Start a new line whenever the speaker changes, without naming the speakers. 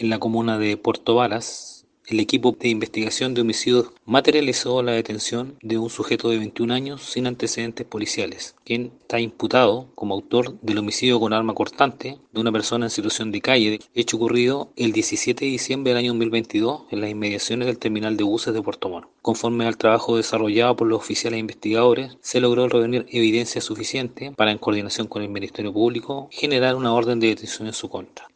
en la comuna de Puerto Varas, el equipo de investigación de homicidios materializó la detención de un sujeto de 21 años sin antecedentes policiales, quien está imputado como autor del homicidio con arma cortante de una persona en situación de calle, hecho ocurrido el 17 de diciembre del año 2022 en las inmediaciones del terminal de buses de Puerto Montt. Conforme al trabajo desarrollado por los oficiales e investigadores, se logró reunir evidencia suficiente para, en coordinación con el Ministerio Público, generar una orden de detención en su contra.